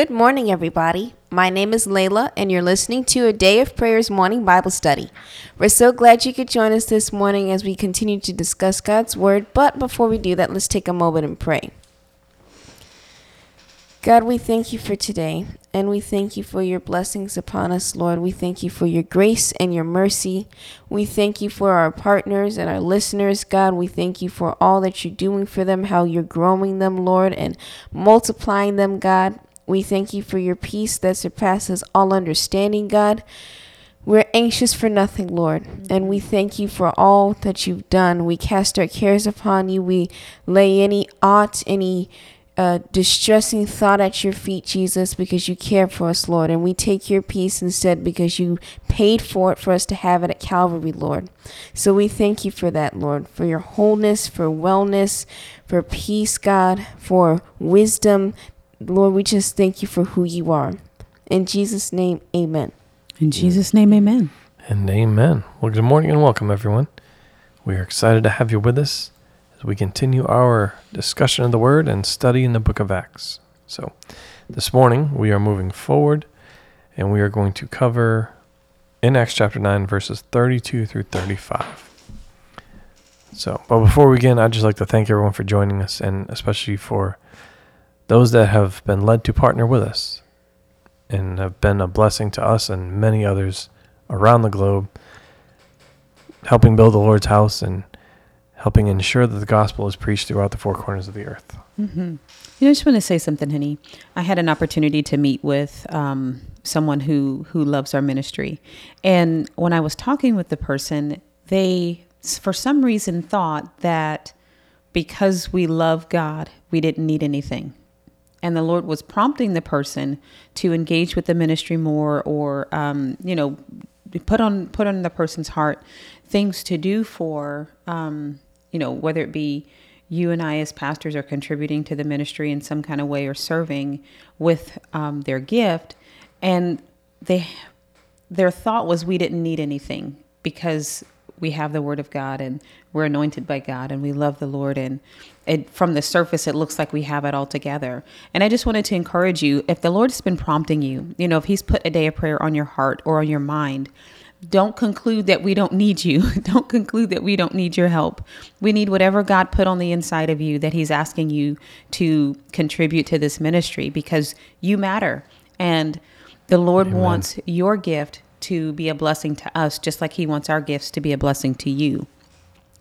Good morning, everybody. My name is Layla, and you're listening to a Day of Prayers morning Bible study. We're so glad you could join us this morning as we continue to discuss God's Word. But before we do that, let's take a moment and pray. God, we thank you for today, and we thank you for your blessings upon us, Lord. We thank you for your grace and your mercy. We thank you for our partners and our listeners, God. We thank you for all that you're doing for them, how you're growing them, Lord, and multiplying them, God. We thank you for your peace that surpasses all understanding, God. We're anxious for nothing, Lord, and we thank you for all that you've done. We cast our cares upon you. We lay any aught, any uh, distressing thought at your feet, Jesus, because you care for us, Lord. And we take your peace instead because you paid for it for us to have it at Calvary, Lord. So we thank you for that, Lord, for your wholeness, for wellness, for peace, God, for wisdom Lord, we just thank you for who you are. In Jesus' name, amen. In Jesus' name, amen. And amen. Well, good morning and welcome, everyone. We are excited to have you with us as we continue our discussion of the Word and study in the book of Acts. So, this morning we are moving forward and we are going to cover in Acts chapter 9, verses 32 through 35. So, but before we begin, I'd just like to thank everyone for joining us and especially for those that have been led to partner with us and have been a blessing to us and many others around the globe, helping build the Lord's house and helping ensure that the gospel is preached throughout the four corners of the earth. Mm-hmm. You know, I just want to say something, honey. I had an opportunity to meet with um, someone who who loves our ministry, and when I was talking with the person, they, for some reason, thought that because we love God, we didn't need anything and the Lord was prompting the person to engage with the ministry more, or um, you know, put on put on the person's heart things to do for, um, you know, whether it be you and I as pastors are contributing to the ministry in some kind of way or serving with um, their gift, and they their thought was we didn't need anything because we have the word of God and we're anointed by God and we love the Lord and it, from the surface it looks like we have it all together. And I just wanted to encourage you if the Lord has been prompting you, you know, if he's put a day of prayer on your heart or on your mind, don't conclude that we don't need you. don't conclude that we don't need your help. We need whatever God put on the inside of you that he's asking you to contribute to this ministry because you matter and the Lord Amen. wants your gift to be a blessing to us, just like He wants our gifts to be a blessing to you.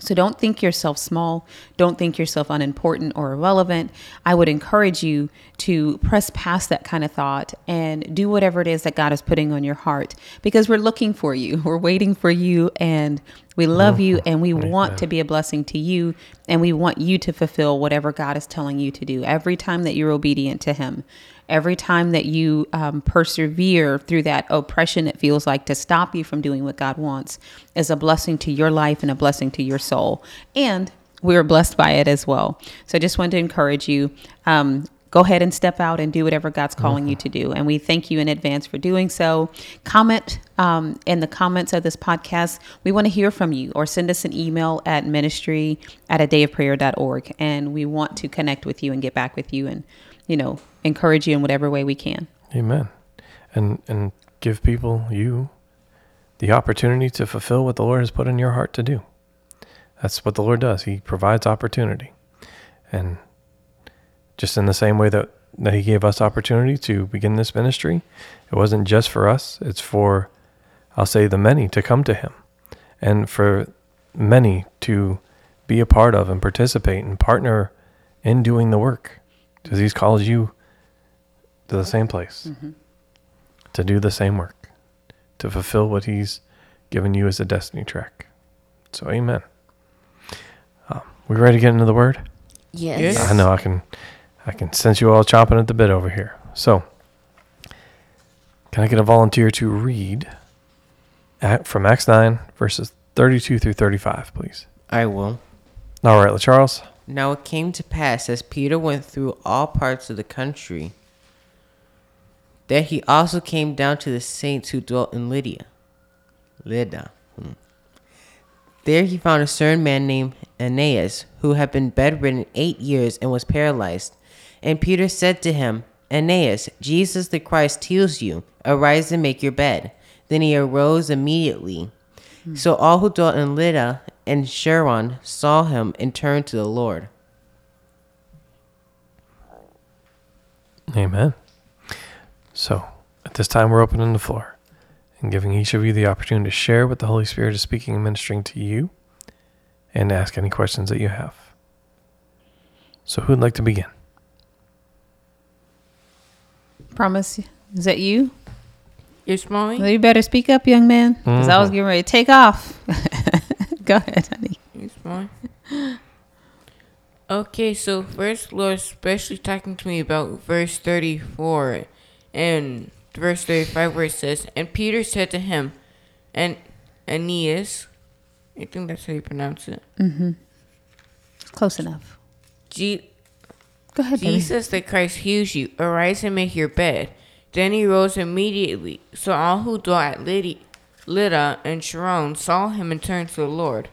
So don't think yourself small. Don't think yourself unimportant or irrelevant. I would encourage you to press past that kind of thought and do whatever it is that God is putting on your heart because we're looking for you. We're waiting for you and we love you and we want to be a blessing to you and we want you to fulfill whatever God is telling you to do every time that you're obedient to Him every time that you um, persevere through that oppression it feels like to stop you from doing what God wants is a blessing to your life and a blessing to your soul. And we are blessed by it as well. So I just wanted to encourage you. Um, go ahead and step out and do whatever God's calling you to do. And we thank you in advance for doing so. Comment um, in the comments of this podcast. We want to hear from you or send us an email at ministry at a dayofprayer.org. And we want to connect with you and get back with you and you know, encourage you in whatever way we can. Amen. And and give people you the opportunity to fulfill what the Lord has put in your heart to do. That's what the Lord does. He provides opportunity. And just in the same way that, that He gave us opportunity to begin this ministry, it wasn't just for us, it's for, I'll say, the many to come to Him and for many to be a part of and participate and partner in doing the work because he's called you to the same place mm-hmm. to do the same work, to fulfill what he's given you as a destiny track. So, amen. Um, we ready to get into the word? Yes. I know I can. I can sense you all chomping at the bit over here. So, can I get a volunteer to read at, from Acts nine verses 32 through 35, please. I will. All right, Charles. Now it came to pass as Peter went through all parts of the country that he also came down to the saints who dwelt in Lydia. Lydda. Hmm. There he found a certain man named Aeneas, who had been bedridden eight years and was paralyzed. And Peter said to him, Aeneas, Jesus the Christ heals you. Arise and make your bed. Then he arose immediately. So all who dwelt in Lydda and Sharon saw him and turned to the Lord. Amen. So, at this time, we're opening the floor and giving each of you the opportunity to share what the Holy Spirit is speaking and ministering to you and ask any questions that you have. So, who'd like to begin? Promise. Is that you? Yes, mommy. Well, you better speak up, young man, because I was mm-hmm. getting ready to take off. Go ahead, honey. It's fine. Okay, so first, Lord, especially talking to me about verse 34 and verse 35, where it says, And Peter said to him, and Aeneas, I think that's how you pronounce it. Close enough. Je- Go ahead. Jesus the Christ heals you. Arise and make your bed. Then he rose immediately. So all who dwelt at Lydda, Lydda and Sharon saw him and turned to the Lord.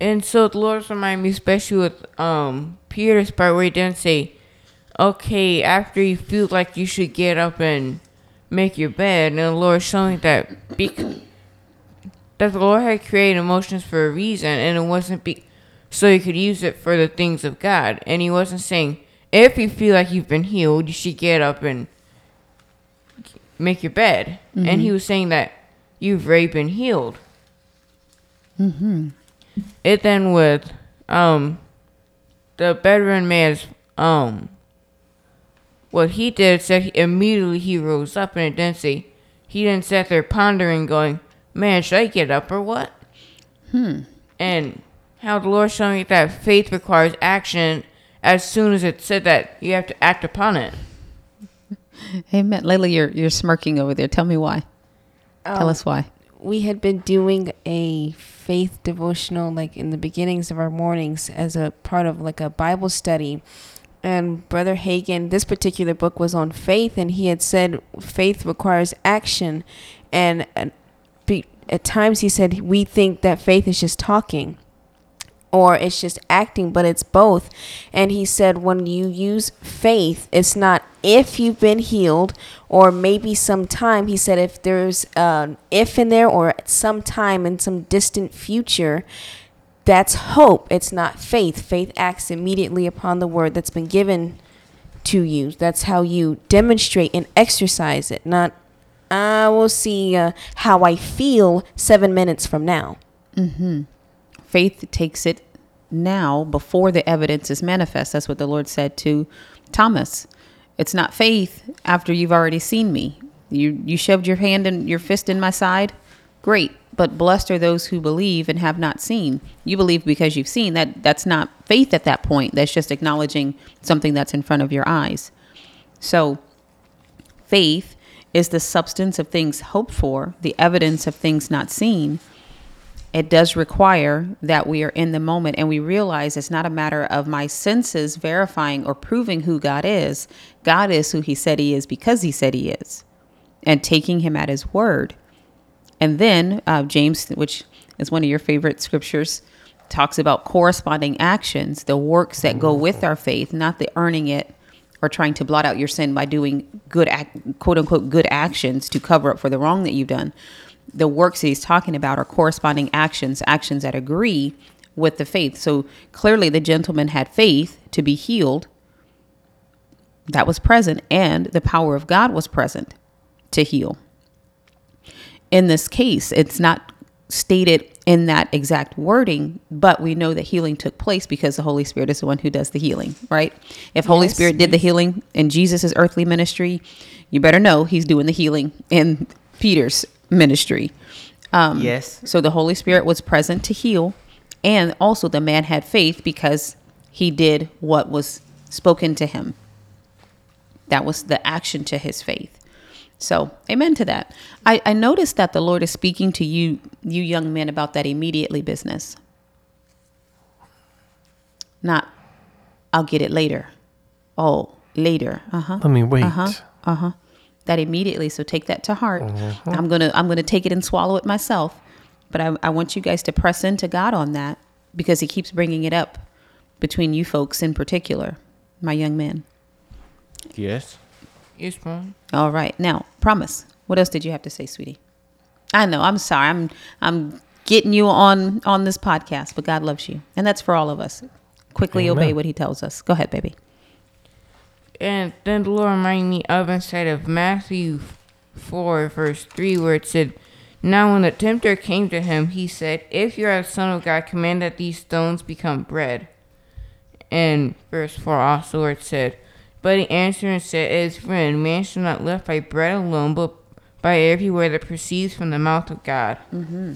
And so the Lord reminded me, especially with um Peter's part where he didn't say, "Okay, after you feel like you should get up and make your bed," and the Lord showing that bec- that the Lord had created emotions for a reason, and it wasn't be so you could use it for the things of God. And He wasn't saying if you feel like you've been healed, you should get up and make your bed. And He was saying that you've already been healed. It then with um the bedridden man's um what he did said he, immediately he rose up and it didn't say he didn't sit there pondering going, Man, should I get up or what? Hmm. And how the Lord showed me that faith requires action as soon as it said that you have to act upon it. Amen. Layla, you're you're smirking over there. Tell me why. Tell us why. we had been doing a faith devotional like in the beginnings of our mornings as a part of like a Bible study. And Brother Hagin, this particular book was on faith, and he had said faith requires action. And, at times he said we think that faith is just talking or it's just acting, but it's both. And he said, when you use faith, it's not if you've been healed or maybe sometime. He said, if there's an if in there or at some time in some distant future, that's hope. It's not faith. Faith acts immediately upon the word that's been given to you. That's how you demonstrate and exercise it, not, I will see uh, how I feel seven minutes from now. Mm-hmm. Faith takes it now before the evidence is manifest. That's what the Lord said to Thomas. It's not faith after you've already seen me. You you shoved your hand and your fist in my side. Great. But blessed are those who believe and have not seen. You believe because you've seen. That that's not faith at that point. That's just acknowledging something that's in front of your eyes. So faith is the substance of things hoped for, the evidence of things not seen it does require that we are in the moment and we realize it's not a matter of my senses verifying or proving who God is. God is who he said he is because he said he is, and taking him at his word. And then uh, James, which is one of your favorite scriptures, talks about corresponding actions, the works that go with our faith, not the earning it or trying to blot out your sin by doing good, ac- quote unquote, good actions to cover up for the wrong that you've done the works that he's talking about are corresponding actions, actions that agree with the faith. So clearly, the gentleman had faith to be healed. That was present, and the power of God was present to heal. In this case, it's not stated in that exact wording, but we know that healing took place because the Holy Spirit is the one who does the healing, right? If Holy Spirit did the healing in Jesus' earthly ministry, you better know he's doing the healing in Peter's ministry. Um, Yes. So the Holy Spirit was present to heal, and also the man had faith because he did what was spoken to him. That was the action to his faith. So, amen to that. I, I noticed that the Lord is speaking to you, you young men, about that immediately business. Not, I'll get it later. Oh, later. Uh huh. Let me wait. Uh huh. Uh huh. That immediately. So take that to heart. I'm gonna I'm gonna take it and swallow it myself. But I, I want you guys to press into God on that because He keeps bringing it up between you folks in particular, my young men. Yes. Yes, mom. All right. Now, promise. What else did you have to say, sweetie? I know. I'm sorry. I'm I'm getting you on on this podcast, but God loves you, and that's for all of us. Quickly Amen. obey what He tells us. Go ahead, baby. And then the Lord reminded me of inside of Matthew 4, verse 3, where it said, Now when the tempter came to him, he said, If you are the Son of God, command that these stones become bread. And verse 4 also, where it said, But he answered and said, It is friend, Man shall not live by bread alone, but by every word that proceeds from the mouth of God. Mm-hmm.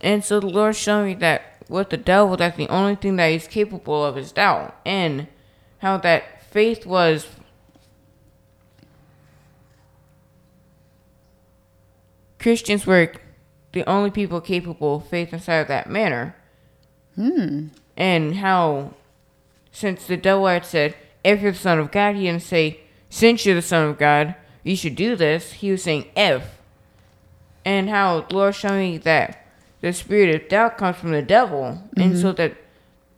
And so the Lord showed me that with the devil, that's the only thing that he's capable of is doubt. And how that faith was Christians were the only people capable of faith inside of that manner. Hmm. And how, since the devil said, if you're the Son of God, he didn't say, since you're the Son of God, you should do this. He was saying, if. And how the Lord showed me that the spirit of doubt comes from the devil. And mm-hmm. so that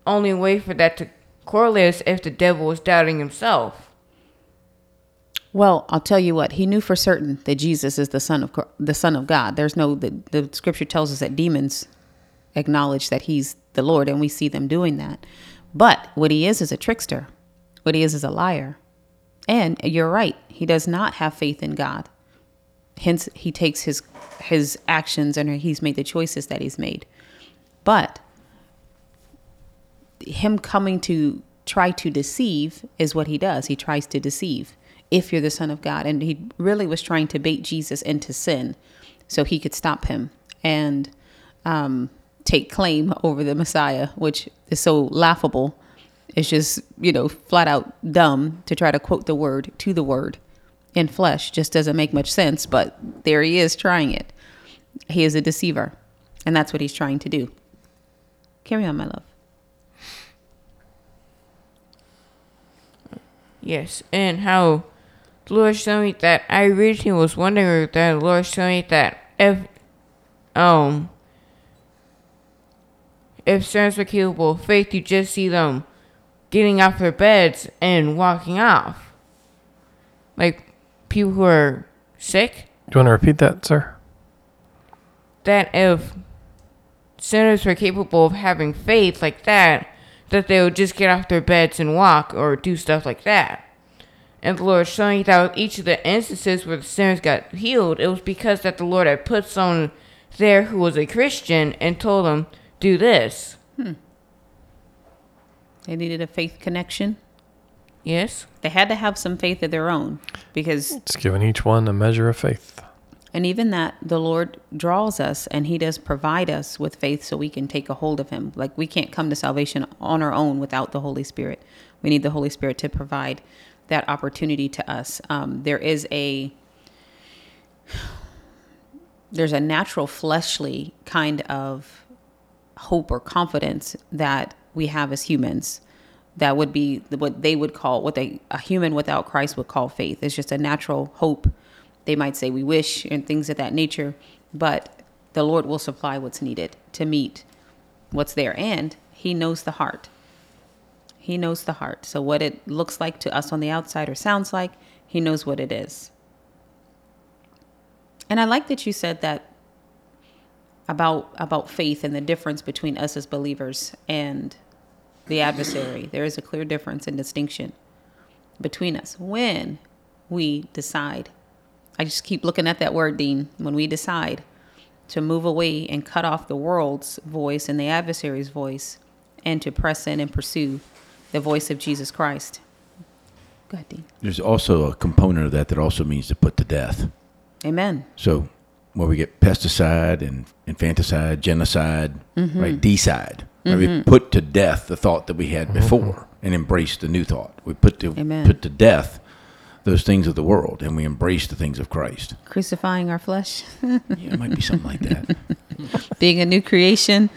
only way for that to correlate is if the devil was doubting himself. Well, I'll tell you what. He knew for certain that Jesus is the son of the Son of God. There's no the, the Scripture tells us that demons acknowledge that He's the Lord, and we see them doing that. But what He is is a trickster. What He is is a liar. And you're right. He does not have faith in God. Hence, He takes his his actions and He's made the choices that He's made. But him coming to try to deceive is what he does. He tries to deceive if you're the son of God. And he really was trying to bait Jesus into sin so he could stop him and um, take claim over the Messiah, which is so laughable. It's just, you know, flat out dumb to try to quote the word to the word in flesh. Just doesn't make much sense, but there he is trying it. He is a deceiver, and that's what he's trying to do. Carry on, my love. Yes, and how the Lord showed me that I originally was wondering that the Lord showed me that if um if servants were capable of faith, you just see them getting off their beds and walking off. Like people who are sick. Do you want to repeat that, sir? that if sinners were capable of having faith like that, that they would just get off their beds and walk or do stuff like that. And the Lord showing that with each of the instances where the sinners got healed, it was because that the Lord had put someone there who was a Christian and told them, do this. They needed a faith connection. Yes? They had to have some faith of their own because, It's giving each one a measure of faith. and even that, the Lord draws us and He does provide us with faith so we can take a hold of Him. Like we can't come to salvation on our own without the Holy Spirit. We need the Holy Spirit to provide that opportunity to us. Um, there is a there's a natural fleshly kind of hope or confidence that we have as humans that would be what they would call what they a human without Christ would call faith. It's just a natural hope. They might say we wish and things of that nature, but the Lord will supply what's needed to meet what's there and he knows the heart. He knows the heart. So what it looks like to us on the outside or sounds like, he knows what it is. And I like that you said that about about faith and the difference between us as believers and the adversary. There is a clear difference and distinction between us when we decide. I just keep looking at that word, Dean. When we decide to move away and cut off the world's voice and the adversary's voice and to press in and pursue the voice of Jesus Christ. Go ahead, Dean. There's also a component of that that also means to put to death. Amen. So where we get pesticide and infanticide, genocide, Mm-hmm. right? Decide. Right? We put to death the thought that we had before and embrace the new thought. We put to Amen. put to death those things of the world and we embrace the things of Christ. Crucifying our flesh, Yeah, it might be something like that. being a new creation.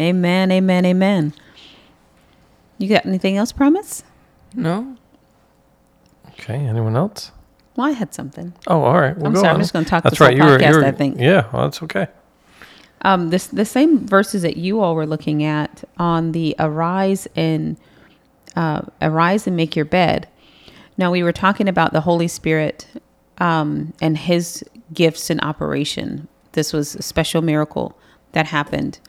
Amen, amen, amen. You got anything else, Promise? No. Okay. Anyone else? Well, I had something. Oh, all right. Well, I'm go sorry, I'm just gonna talk That's right. You were, you were, I think. Yeah. Well, that's okay. Um, this the same verses that you all were looking at on the arise and uh, arise and make your bed. Now we were talking about the Holy Spirit um, and His gifts in operation. This was a special miracle that happened,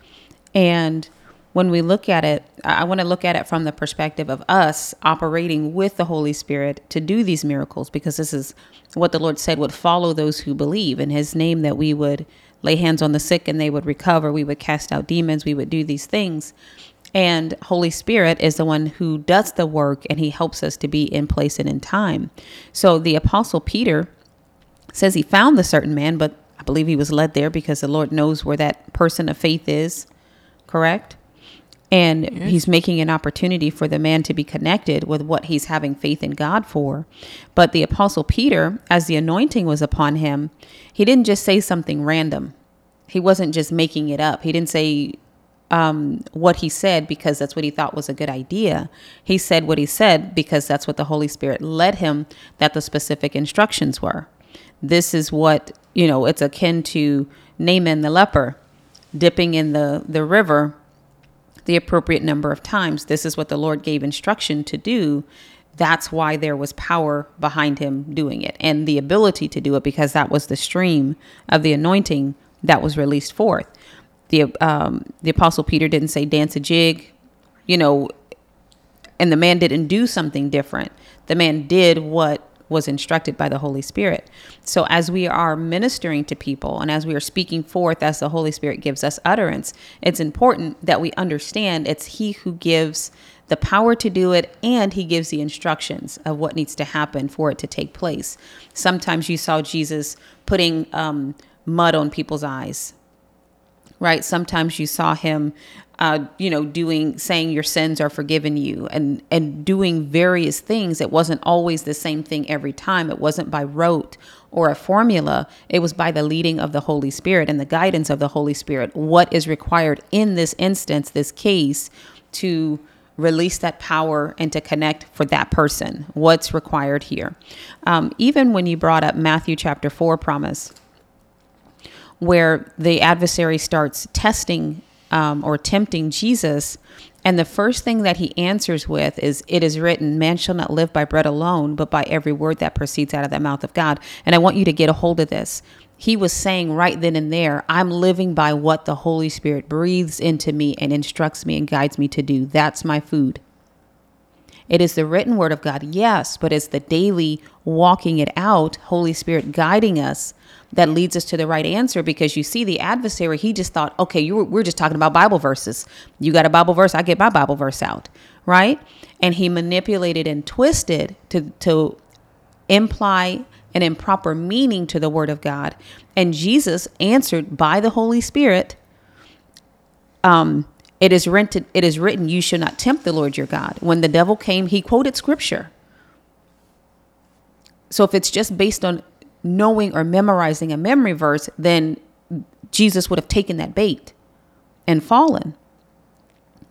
and when we look at it, I want to look at it from the perspective of us operating with the Holy Spirit to do these miracles, because this is what the Lord said would follow those who believe in His name, that we would lay hands on the sick and they would recover, we would cast out demons, we would do these things. And Holy Spirit is the one who does the work and He helps us to be in place and in time. So the Apostle Peter says he found the certain man, but I believe he was led there because the Lord knows where that person of faith is, correct? And he's making an opportunity for the man to be connected with what he's having faith in God for. But the Apostle Peter, as the anointing was upon him, he didn't just say something random. He wasn't just making it up. He didn't say um, what he said because that's what he thought was a good idea. He said what he said because that's what the Holy Spirit led him, that the specific instructions were. This is what, you know, it's akin to Naaman the leper dipping in the, the river the appropriate number of times. This is what the Lord gave instruction to do. That's why there was power behind him doing it and the ability to do it because that was the stream of the anointing that was released forth. The um, the apostle Peter didn't say dance a jig, you know, and the man didn't do something different. The man did what was instructed by the Holy Spirit. So as we are ministering to people and as we are speaking forth as the Holy Spirit gives us utterance, it's important that we understand it's he who gives the power to do it and he gives the instructions of what needs to happen for it to take place. Sometimes you saw Jesus putting um, mud on people's eyes right sometimes you saw him uh, you know doing saying your sins are forgiven you and and doing various things. It wasn't always the same thing every time. It wasn't by rote or a formula. It was by the leading of the holy spirit and the guidance of the holy spirit. What is required in this instance this case to release that power and to connect for that person? What's required here? Um, even when you brought up matthew chapter 4 promise where the adversary starts testing um, or tempting Jesus. And the first thing that he answers with is, It is written, man shall not live by bread alone, but by every word that proceeds out of the mouth of God. And I want you to get a hold of this. He was saying right then and there, I'm living by what the Holy Spirit breathes into me and instructs me and guides me to do. That's my food. It is the written word of God, yes, but it's the daily walking it out, Holy Spirit guiding us that leads us to the right answer because you see the adversary he just thought okay you were, we're just talking about bible verses. You got a bible verse i get my bible verse out right? And he manipulated and twisted to to imply an improper meaning to the word of god. And jesus answered by the holy spirit um it is it is written you should not tempt the lord your god. When the devil came he quoted scripture. So if it's just based on knowing or memorizing a memory verse, then Jesus would have taken that bait and fallen.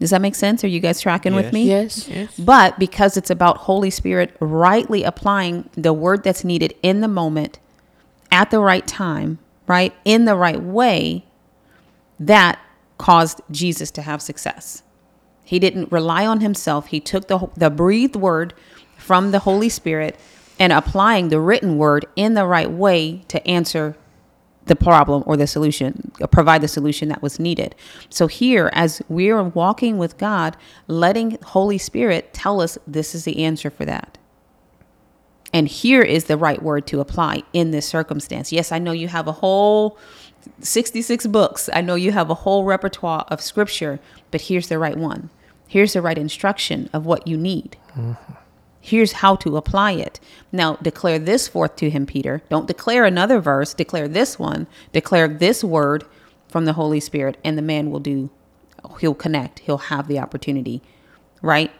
Does that make sense? Are you guys tracking with me? Yes. Yes. But because it's about Holy Spirit rightly applying the word that's needed in the moment, at the right time, right? In the right way, that caused Jesus to have success. He didn't rely on himself. He took the, the breathed word from the Holy Spirit and applying the written word in the right way to answer the problem or the solution, or provide the solution that was needed. So here, as we're walking with God, letting Holy Spirit tell us this is the answer for that. And here is the right word to apply in this circumstance. Yes, I know you have a whole 66 books. I know you have a whole repertoire of scripture, but here's the right one. Here's the right instruction of what you need. Mm-hmm. Here's how to apply it. Now, declare this forth to him, Peter. Don't declare another verse, declare this one. Declare this word from the Holy Spirit, and the man will do, he'll connect, he'll have the opportunity, right?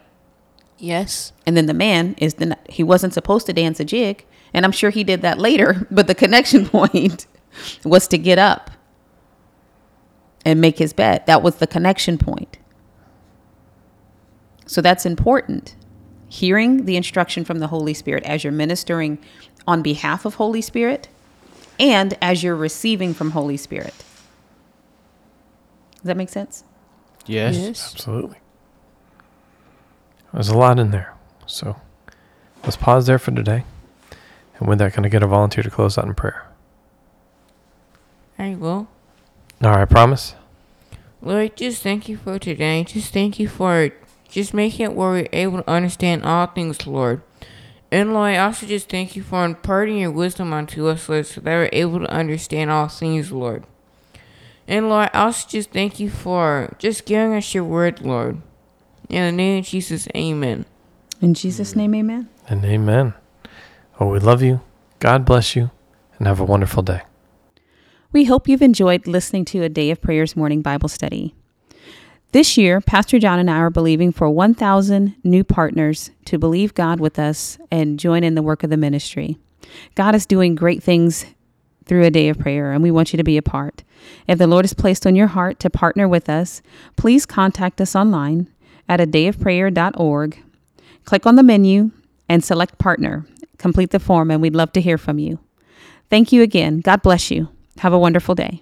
Yes. And then the man is the he wasn't supposed to dance a jig, and I'm sure he did that later, but the connection point was to get up and make his bed. That was the connection point. So that's important. Hearing the instruction from the Holy Spirit as you're ministering on behalf of Holy Spirit and as you're receiving from Holy Spirit. Does that make sense? Yes. Yes. Absolutely. There's a lot in there. So let's pause there for today. And with that, can I get a volunteer to close out in prayer? I will. All right, promise. Lord, just thank you for today. Just thank you for just making it where we're able to understand all things, Lord. And Lord, I also just thank you for imparting your wisdom onto us, Lord, so that we're able to understand all things, Lord. And Lord, I also just thank you for just giving us your word, Lord. In the name of Jesus, amen. In Jesus' name, amen. And amen. Oh, we love you. God bless you. And have a wonderful day. We hope you've enjoyed listening to a Day of Prayers morning Bible study. This year, Pastor John and I are believing for 1,000 new partners to believe God with us and join in the work of the ministry. God is doing great things through a day of prayer, and we want you to be a part. If the Lord has placed on your heart to partner with us, please contact us online at a dayofprayer.org. Click on the menu and select partner. Complete the form, and we'd love to hear from you. Thank you again. God bless you. Have a wonderful day.